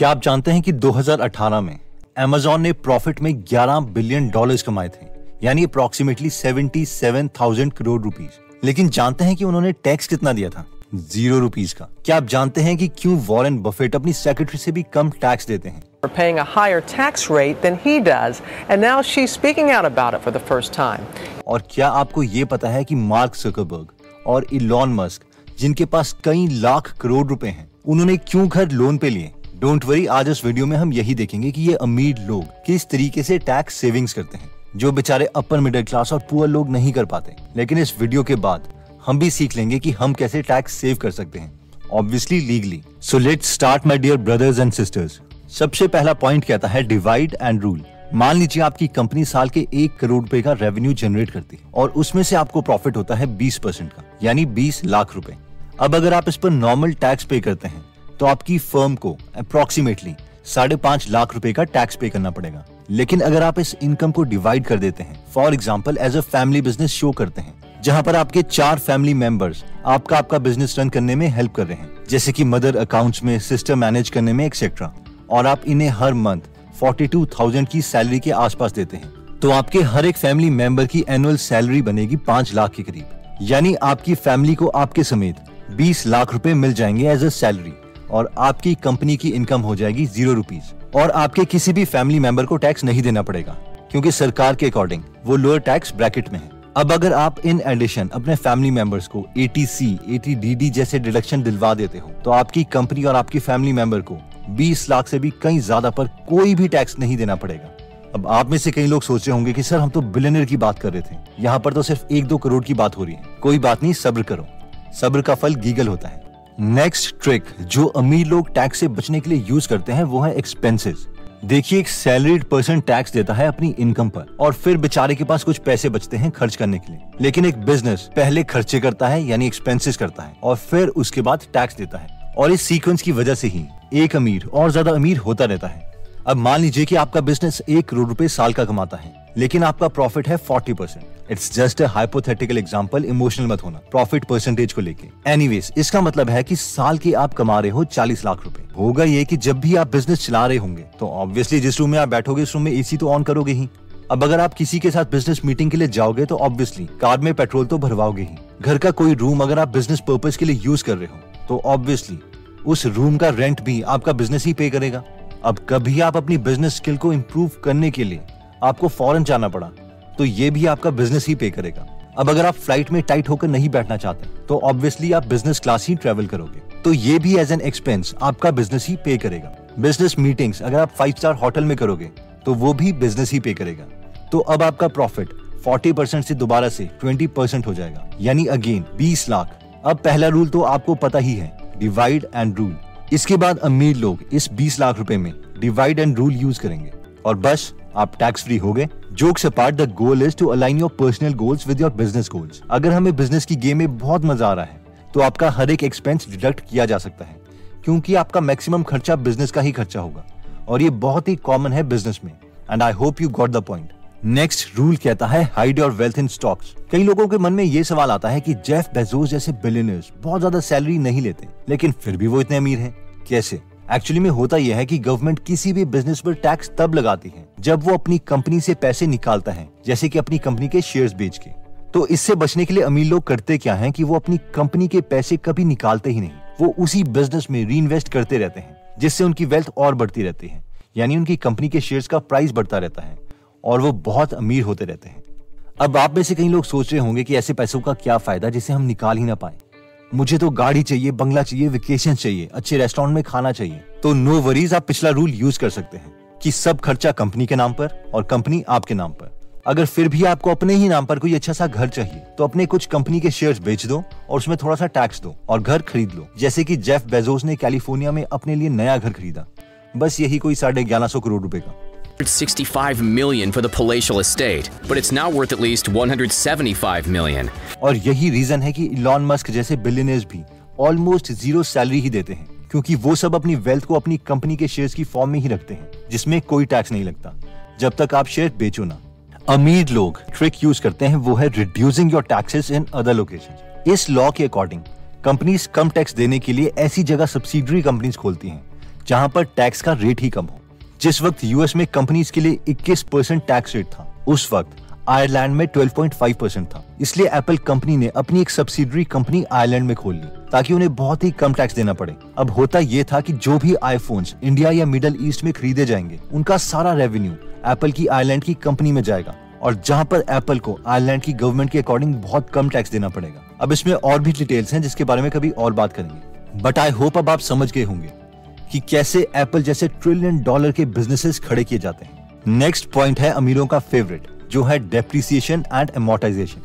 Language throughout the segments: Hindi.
क्या आप जानते हैं कि 2018 में Amazon ने प्रॉफिट में 11 बिलियन डॉलर्स कमाए थे? यानी अप्रोक्सीमेटली 77,000 करोड़ रुपीस लेकिन जानते हैं कि उन्होंने टैक्स कितना दिया था? ज़ीरो रुपीस का। क्या आप जानते हैं कि क्यों वॉरेन बफेट अपनी सेक्रेटरी से भी कम टैक्स देते हैं? Are paying a higher tax rate than he does, and now she's speaking out about it for the first time. और क्या आपको ये पता है कि मार्क जकरबर्ग और इलॉन मस्क जिनके पास कई लाख करोड़ रुपए हैं उन्होंने क्यों घर लोन पे लिए? डोंट वरी आज इस वीडियो में हम यही देखेंगे कि ये अमीर लोग किस तरीके से टैक्स सेविंग्स करते हैं, जो बेचारे अपर मिडिल क्लास और पुअर लोग नहीं कर पाते। लेकिन इस वीडियो के बाद हम भी सीख लेंगे कि हम कैसे टैक्स सेव कर सकते हैं obviously legally so let start my dear brothers and sisters सबसे पहला पॉइंट कहता है डिवाइड एंड रूल मान लीजिए आपकी कंपनी साल के एक करोड़ रुपए का रेवेन्यू जनरेट करती है, और उसमें से आपको प्रॉफिट होता है बीस परसेंट का, यानी बीस लाख रुपए। अब अगर आप इस पर नॉर्मल टैक्स पे करते हैं तो आपकी फर्म को अप्रोक्सीमेटली साढ़े पाँच लाख रुपए का टैक्स पे करना पड़ेगा। लेकिन अगर आप इस इनकम को डिवाइड कर देते हैं for example as a family business show करते हैं जहाँ पर आपके चार फैमिली मेंबर्स आपका आपका बिज़नेस रन करने में हेल्प कर रहे हैं जैसे कि मदर अकाउंट्स में सिस्टम मैनेज करने में एक्सेट्रा और आप इन्हें हर मंथ 42,000 की सैलरी के आसपास देते हैं तो आपके हर एक फैमिली मेंबर की एनुअल सैलरी बनेगी पाँच लाख के करीब। यानी आपकी फैमिली को आपके समेत 20 लाख रूपए मिल जाएँगे एज अ सैलरी और आपकी कंपनी की इनकम हो जाएगी ज़ीरो रुपीज़ और आपके किसी भी फैमिली मेंबर को टैक्स नहीं देना पड़ेगा, क्योंकि सरकार के अकॉर्डिंग वो लोअर टैक्स ब्रैकेट में है। अब अगर आप इन एडिशन अपने फैमिली मेंबर्स को A T C A T D D जैसे डिडक्शन दिलवा देते हो तो आपकी कंपनी और आपकी फैमिली मेंबर को 20 लाख से भी कहीं ज़्यादा पर कोई भी टैक्स नहीं देना पड़ेगा। अब आप में से कई लोग सोच रहे होंगे कि, सर, हम तो बिलियनर की बात कर रहे थे। यहाँ पर तो सिर्फ़ एक दो करोड़ की बात हो रही है। कोई बात नहीं, सब्र करो। सब्र का फल गीगल होता है। नेक्स्ट ट्रिक जो अमीर लोग टैक्स से बचने के लिए यूज़ करते हैं वो है एक्सपेंसेस देखिए एक सैलरीड पर्सन टैक्स देता है अपनी इनकम पर और फिर बेचारे के पास कुछ पैसे बचते हैं खर्च करने के लिए. लेकिन एक बिज़नेस पहले खर्चे करता है, यानी एक्सपेंसेस करता है और फिर उसके बाद टैक्स देता है. और इस सीक्वेंस की वजह से ही एक अमीर और ज़्यादा अमीर होता रहता है. अब मान लीजिए कि आपका बिज़नेस एक करोड़ रुपए साल का कमाता है. लेकिन आपका प्रॉफिट है forty percent it's just hypothetical example emotional मत होना प्रॉफिट परसेंटेज को लेके. एनीवेज इसका मतलब है कि साल के आप कमा रहे हो चालीस लाख रुपए. होगा ये कि जब भी आप बिज़नेस चला रहे होंगे तो ऑब्वियसली जिस रूम में आप बैठोगे, उस रूम में एसी तो ऑन करोगे ही. अब अगर आप किसी के साथ बिज़नेस मीटिंग के लिए जाओगे तो ऑब्वियसली कार में पेट्रोल तो भरवाओगे ही. घर का कोई रूम अगर आप बिज़नेस पर्पज के लिए यूज़ कर रहे हो तो ऑब्वियसली उस रूम का रेंट भी आपका बिज़नेस ही पे करेगा. अब कभी आप अपनी बिज़नेस स्किल को इम्प्रूव करने के लिए आपको फॉरन जाना पड़ा तो ये भी आपका बिज़नेस ही पे करेगा। अब अगर आप फ़्लाइट में टाइट होकर नहीं बैठना चाहते तो ऑब्वियसली आप बिज़नेस क्लास ही ट्रेवल करोगे। तो ये भी एज एन एक्सपेंस आपका बिज़नेस ही पे करेगा। बिज़नेस मीटिंग्स अगर आप फाइव स्टार होटल में करोगे तो वो भी बिज़नेस ही पे करेगा। तो अब आपका प्रॉफिट 40 परसेंट से दोबारा से 20 परसेंट हो जाएगा। यानी अगेन 20 लाख। अब पहला रूल तो आपको पता ही है डिवाइड एंड रूल इसके बाद अमीर लोग इस 20 लाख रुपए में डिवाइड एंड रूल यूज़ करेंगे। और बस आप टैक्स फ्री हो गए। Jokes apart the goal is to align your personal goals with your business goals अगर हमें बिज़नेस की गेम में बहुत मज़ा आ रहा है तो आपका हर एक एक्सपेंस डिडक्ट किया जा सकता है, क्योंकि आपका मैक्सिमम खर्चा बिज़नेस का ही खर्चा होगा। और ये बहुत ही कॉमन है बिज़नेस में। And I hope you got the point next rule कहता है hide your wealth in stocks कई लोगों के मन में ये सवाल आता है कि जेफ बेजोस जैसे बिलियनर्स बहुत ज़्यादा सैलरी नहीं लेते, लेकिन फिर भी वो इतने अमीर हैं। कैसे? एक्चुअली में होता यह है कि गवर्नमेंट किसी भी बिज़नेस पर टैक्स तब लगाती है जब वो अपनी कंपनी से पैसे निकालता है, जैसे कि अपनी कंपनी के शेयर्स बेच के। तो इससे बचने के लिए अमीर लोग करते क्या हैं कि वो अपनी कंपनी के पैसे कभी निकालते ही नहीं। वो उसी बिज़नेस में री करते रहते हैं, जिससे उनकी वेल्थ और बढ़ती रहती है। यानी उनकी कंपनी के शेयर्स का प्राइस बढ़ता रहता है, और वो बहुत अमीर होते रहते हैं। अब आप में से कई लोग सोच रहे होंगे कि ऐसे पैसों का क्या फ़ायदा जिसे हम निकाल ही ना पाए। मुझे तो गाड़ी चाहिए, बंगला चाहिए वेकेशन चाहिए, अच्छे रेस्टोरेंट में खाना चाहिए। तो नो वरीज आप पिछला रूल यूज़ कर सकते हैं। कि सब खर्चा कंपनी के नाम पर और कंपनी आपके नाम पर। अगर फिर भी आपको अपने ही नाम पर कोई अच्छा सा घर चाहिए तो अपने कुछ कंपनी के शेयर्स बेच दो और उसमें थोड़ा सा टैक्स दो और घर खरीद लो। जैसे कि जेफ बेजोस ने कैलिफ़ोर्निया में अपने लिए नया घर खरीदा। बस यही कोई साढ़े ग्यारह सौ करोड़ रुपए का। 165 million for the palatial estate, but it's now worth at least 175 million. और यही रीजन है कि इलॉन मस्क जैसे बिलियनर्स भी ऑलमोस्ट ज़ीरो सैलरी ही देते हैं। क्योंकि वो सब अपनी वेल्थ को अपनी कंपनी के शेयर्स की फॉर्म में ही रखते हैं, जिसमें कोई टैक्स नहीं लगता। जब तक आप शेयर बेचो ना। अमीर लोग ट्रिक यूज़ करते हैं, वो है reducing your taxes in other location इस लॉ के अकॉर्डिंग कंपनीज़ कम टैक्स देने के लिए ऐसी जगह सब्सिडरी कंपनीज़ खोलती हैं, जहाँ पर टैक्स का रेट ही कम हो। जिस वक्त यूएस में कंपनीज़ के लिए 21 परसेंट टैक्स रेट था, उस वक्त आयरलैंड में 12.5 परसेंट था। इसलिए एप्पल कंपनी ने अपनी एक सब्सिडरी कंपनी आयरलैंड में खोल ली, ताकि उन्हें बहुत ही कम टैक्स देना पड़े। अब होता ये था कि जो भी आईफोन्स इंडिया या मिडल ईस्ट में खरीदे जाएँगे, उनका सारा रेवेन्यू एप्पल की आयरलैंड की कंपनी में जाएगा, और जहाँ पर एप्पल को आयरलैंड की गवर्नमेंट के अकॉर्डिंग बहुत कम टैक्स देना पड़ेगा। अब इसमें और भी डिटेल्स हैं जिसके बारे में कभी और बात करेंगे। बट आई होप अब आप समझ गए होंगे कि कैसे एप्पल जैसे ट्रिलियन डॉलर के बिजनेसेस खड़े किए जाते हैं। नेक्स्ट पॉइंट है अमीरों का फेवरेट जो है डेप्रिसिएशन एंड एमोटाइजेशन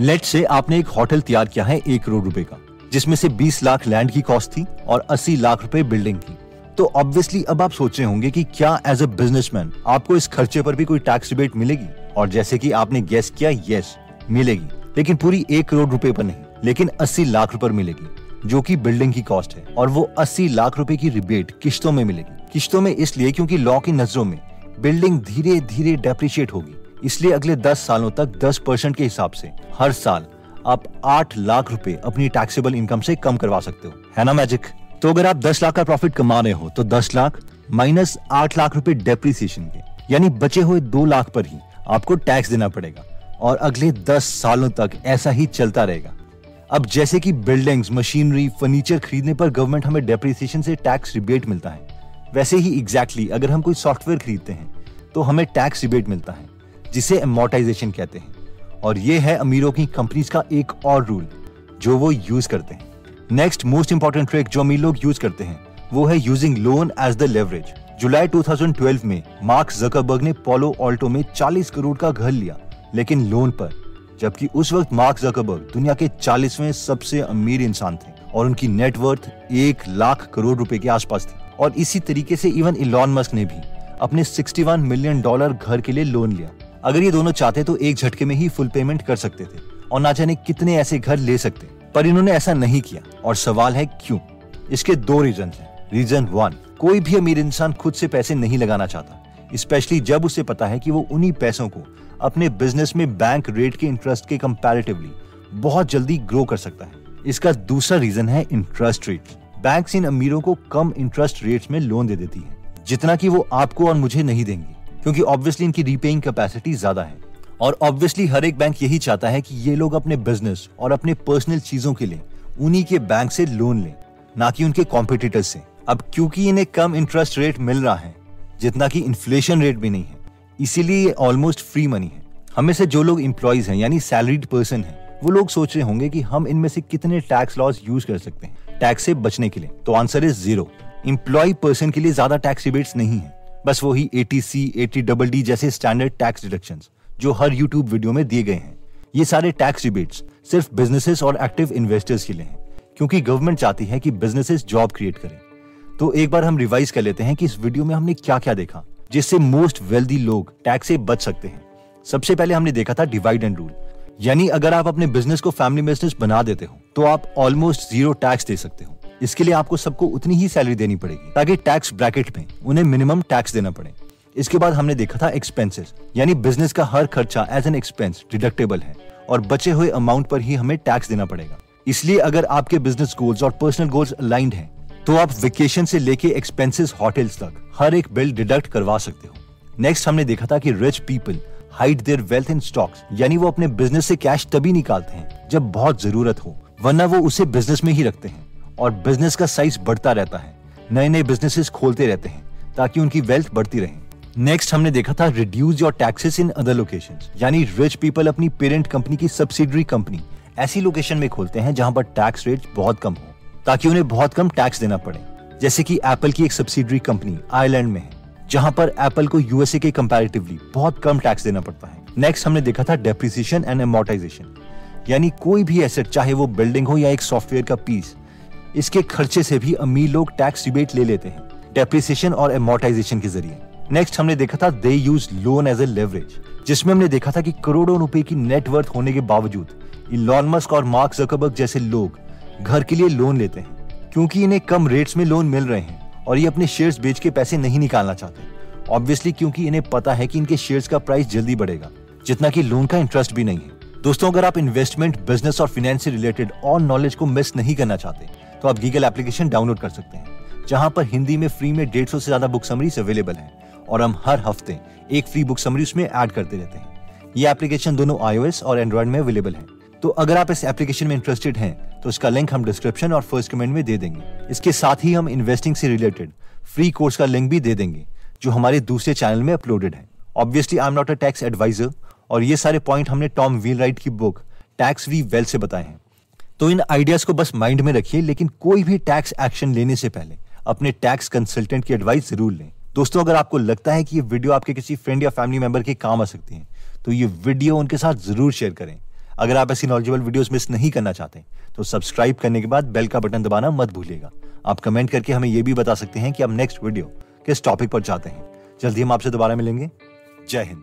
लेट से आपने एक होटल तैयार किया है एक करोड़ रुपए का, जिसमें से 20 लाख लैंड की कॉस्ट थी और 80 लाख रुपए बिल्डिंग की। तो ऑब्वियसली अब आप सोच रहे होंगे कि क्या एज अ बिजनेसमैन आपको इस खर्चे पर भी कोई टैक्स रिबेट मिलेगी? और जैसे कि आपने गेस किया यस मिलेगी। लेकिन पूरी एक करोड़ रुपए पर नहीं, लेकिन 80 लाख रुपए मिलेगी, जो कि बिल्डिंग की कॉस्ट है। और वो 80 लाख रुपए की रिबेट किश्तों में मिलेगी। किश्तों में इसलिए क्योंकि लॉ की नज़रों में बिल्डिंग धीरे धीरे डेप्रिशिएट होगी। इसलिए अगले 10 सालों तक 10 परसेंट के हिसाब से हर साल आप 8 लाख रुपए अपनी टैक्सेबल इनकम से कम करवा सकते हो। है ना मैजिक तो अगर आप 10 लाख का प्रॉफिट कमा रहे हो तो 10 लाख माइनस 8 लाख रुपए डेप्रिसिएशन के यानी बचे हुए 2 लाख पर ही आपको टैक्स देना पड़ेगा और अगले 10 सालों तक ऐसा ही चलता रहेगा। अब जैसे कि बिल्डिंग्स मशीनरी फर्नीचर खरीदने पर गवर्नमेंट हमें डेप्रिसिएशन से टैक्स रिबेट मिलता है वैसे ही एग्जैक्टली exactly, अगर हम कोई सॉफ्टवेयर खरीदते हैं तो हमें टैक्स रिबेट मिलता है। जिसे एमोटाइजेशन कहते हैं। और ये है अमीरों की कंपनीज़ का एक और रूल जो वो यूज़ करते हैं। नेक्स्ट मोस्ट इंपॉर्टेंट ट्रिक जो अमीर लोग यूज़ करते हैं, वो है using loan as the leverage जुलाई 2012 में मार्क जकरबर्ग ने पोलो ऑल्टो में 40 करोड़ का घर लिया, लेकिन लोन पर। जबकि उस वक्त मार्क जकरबर्ग दुनिया के 40वें सबसे अमीर इंसान थे और उनकी नेटवर्थ एक लाख करोड़ रुपए के आसपास थी। और इसी तरीके से इवन इलॉन मस्क ने भी अपने 61 मिलियन डॉलर घर के लिए लोन लिया। अगर ये दोनों चाहते तो एक झटके में ही फुल पेमेंट कर सकते थे और ना जाने कितने ऐसे घर ले सकते। पर इन्होंने ऐसा नहीं किया और सवाल है क्यों? इसके दो रीजन हैं। रीजन वन कोई भी अमीर इंसान खुद से पैसे नहीं लगाना चाहता स्पेशली जब उसे पता है कि वो उन्हीं पैसों को अपने बिज़नेस में बैंक रेट के इंटरेस्ट के कंपैरेटिवली बहुत जल्दी ग्रो कर सकता है। इसका दूसरा रीजन है इंटरेस्ट रेट बैंक इन अमीरों को कम इंटरेस्ट रेट्स में लोन दे देती है, जितना कि वो आपको और मुझे नहीं देंगी। क्योंकि ऑब्वियसली इनकी रीपेइंग कैपेसिटी ज़्यादा है। और ऑब्वियसली हर एक बैंक यही चाहता है कि ये लोग अपने बिज़नेस और अपने पर्सनल चीज़ों के लिए उन्हीं के बैंक से लोन लें, ना कि उनके कॉम्पिटिटर्स से। अब क्योंकि इन्हें कम इंटरेस्ट रेट मिल रहा है, जितना कि इन्फ्लेशन रेट भी नहीं है, इसीलिए ये ऑलमोस्ट फ्री मनी है। हमें से जो लोग इम्प्लॉयज हैं, यानी सैलरीड पर्सन है, वो लोग सोच रहे होंगे कि हम इनमें से कितने टैक्स लॉस यूज़ कर सकते हैं टैक्स से बचने के लिए। तो answer is zero employ person के लिए ज़्यादा टैक्स रिबेट्स नहीं है। बस वही A T C A T double D जैसे स्टैंडर्ड टैक्स डिडक्शन जो हर यूट्यूब वीडियो में दिए गए हैं। ये सारे टैक्स रिबेट्स सिर्फ़ बिजनेसेस और एक्टिव इन्वेस्टर्स के लिए हैं, क्योंकि गवर्नमेंट चाहती है कि बिजनेसेस जॉब क्रिएट करें। तो एक बार हम रिवाइज कर लेते हैं कि इस वीडियो में हमने क्या क्या देखा, जिससे मोस्ट वेल्दी लोग टैक्स से बच सकते हैं। सबसे पहले हमने देखा था डिवाइड एंड रूल यानी अगर आप अपने बिज़नेस को फैमिली बिज़नेस बना देते हो तो आप ऑलमोस्ट ज़ीरो टैक्स दे सकते हो। इसके लिए आपको सबको उतनी ही सैलरी देनी पड़ेगी, ताकि टैक्स ब्रैकेट में उन्हें मिनिमम टैक्स देना पड़े। इसके बाद हमने देखा था एक्सपेंसेस यानी बिज़नेस का हर खर्चा एज एन एक्सपेंस डिडक्टेबल है, और बचे हुए अमाउंट पर ही हमें टैक्स देना पड़ेगा। इसलिए अगर आपके बिज़नेस गोल्स और पर्सनल गोल्स अलाइंड हैं तो आप वेकेशन से लेके एक्सपेंसेस होटल्स तक हर एक बिल डिडक्ट करवा सकते हो। नेक्स्ट हमने देखा था कि rich people hide their wealth in stocks यानी वो अपने बिज़नेस से कैश तभी निकालते हैं जब बहुत ज़रूरत हो, वरना वो उसे बिज़नेस में ही रखते हैं। और बिज़नेस का साइज़ बढ़ता रहता है। नए नए बिजनेसेस खोलते रहते हैं, ताकि उनकी वेल्थ बढ़ती रहे। नेक्स्ट हमने देखा था reduce your taxes in other location यानी रिच पीपल अपनी पेरेंट कंपनी की सब्सिडरी कंपनी ऐसी लोकेशन में खोलते हैं जहाँ पर टैक्स रेट बहुत कम हो, ताकि उन्हें बहुत कम टैक्स देना पड़े। जैसे कि एप्पल की एक सब्सिडरी कंपनी आयरलैंड में है, जहाँ पर एप्पल को यूएसए के कंपैरेटिवली बहुत कम टैक्स देना पड़ता है। नेक्स्ट हमने देखा था डेप्रिसिएशन एंड एमोटाइजेशन यानी कोई भी एसेट चाहे वो बिल्डिंग हो या एक सॉफ्टवेयर का पीस इसके खर्चे से भी अमीर लोग टैक्स रिबेट ले लेते हैं डेप्रिसिएशन और एमोटाइजेशन के ज़रिए। नेक्स्ट हमने देखा था they use loan as a leverage जिसमें हमने देखा था कि करोड़ों रुपए की नेटवर्थ होने के बावजूद इलॉन मस्क और मार्क जकरबर्ग जैसे लोग घर के लिए लोन लेते हैं, क्योंकि इन्हें कम रेट्स में लोन मिल रहे हैं और ये अपने शेयर्स बेच के पैसे नहीं निकालना चाहते। ऑब्वियसली क्योंकि इन्हें पता है कि इनके शेयर्स का प्राइस जल्दी बढ़ेगा, जितना कि लोन का इंटरेस्ट भी नहीं है। दोस्तों अगर आप इन्वेस्टमेंट बिज़नेस और फिनेंस से रिलेटेड और नॉलेज को मिस नहीं करना चाहते तो आप गीगल एप्लीकेशन डाउनलोड कर सकते हैं, जहाँ पर हिंदी में फ्री में डेढ़ सौ ज़्यादा बुक समरीज अवेलेबल है और हम हर हफ़्ते एक फ्री बुक समरी उसमें ऐड करते रहते हैं। ये एप्लीकेशन दोनों आईओएस और एंड्रॉइड में अवेलेबल है। तो अगर आप इस एप्लीकेशन में इंटरेस्टेड हैं तो इसका लिंक हम डिस्क्रिप्शन और फ़र्स्ट कमेंट में दे देंगे। इसके साथ ही हम इन्वेस्टिंग से रिलेटेड फ्री कोर्स का लिंक भी दे देंगे, जो हमारे दूसरे चैनल में अपलोडेड है। Obviously I am not a tax advisor और ये सारे पॉइंट हमने टॉम व्हील की बुक टैक्स वी वेल से बताए हैं। तो इन आइडियाज़ को बस माइंड में रखिए, लेकिन कोई भी टैक्स एक्शन लेने से पहले अपने टैक्स कंसल्टेंट की एडवाइस ज़रूर लें। दोस्तों, अगर आपको लगता है कि ये वीडियो आपके किसी फ्रेंड या फैमिली मेंबर के काम आ सकती है तो ये वीडियो उनके साथ ज़रूर शेयर करें। अगर आप ऐसी नॉलेजेबल वीडियोस मिस नहीं करना चाहते तो सब्सक्राइब करने के बाद बेल का बटन दबाना मत भूलिएगा। आप कमेंट करके हमें यह भी बता सकते हैं कि आप नेक्स्ट वीडियो किस टॉपिक पर चाहते हैं। जल्दी हम आपसे दोबारा मिलेंगे। जय हिंद।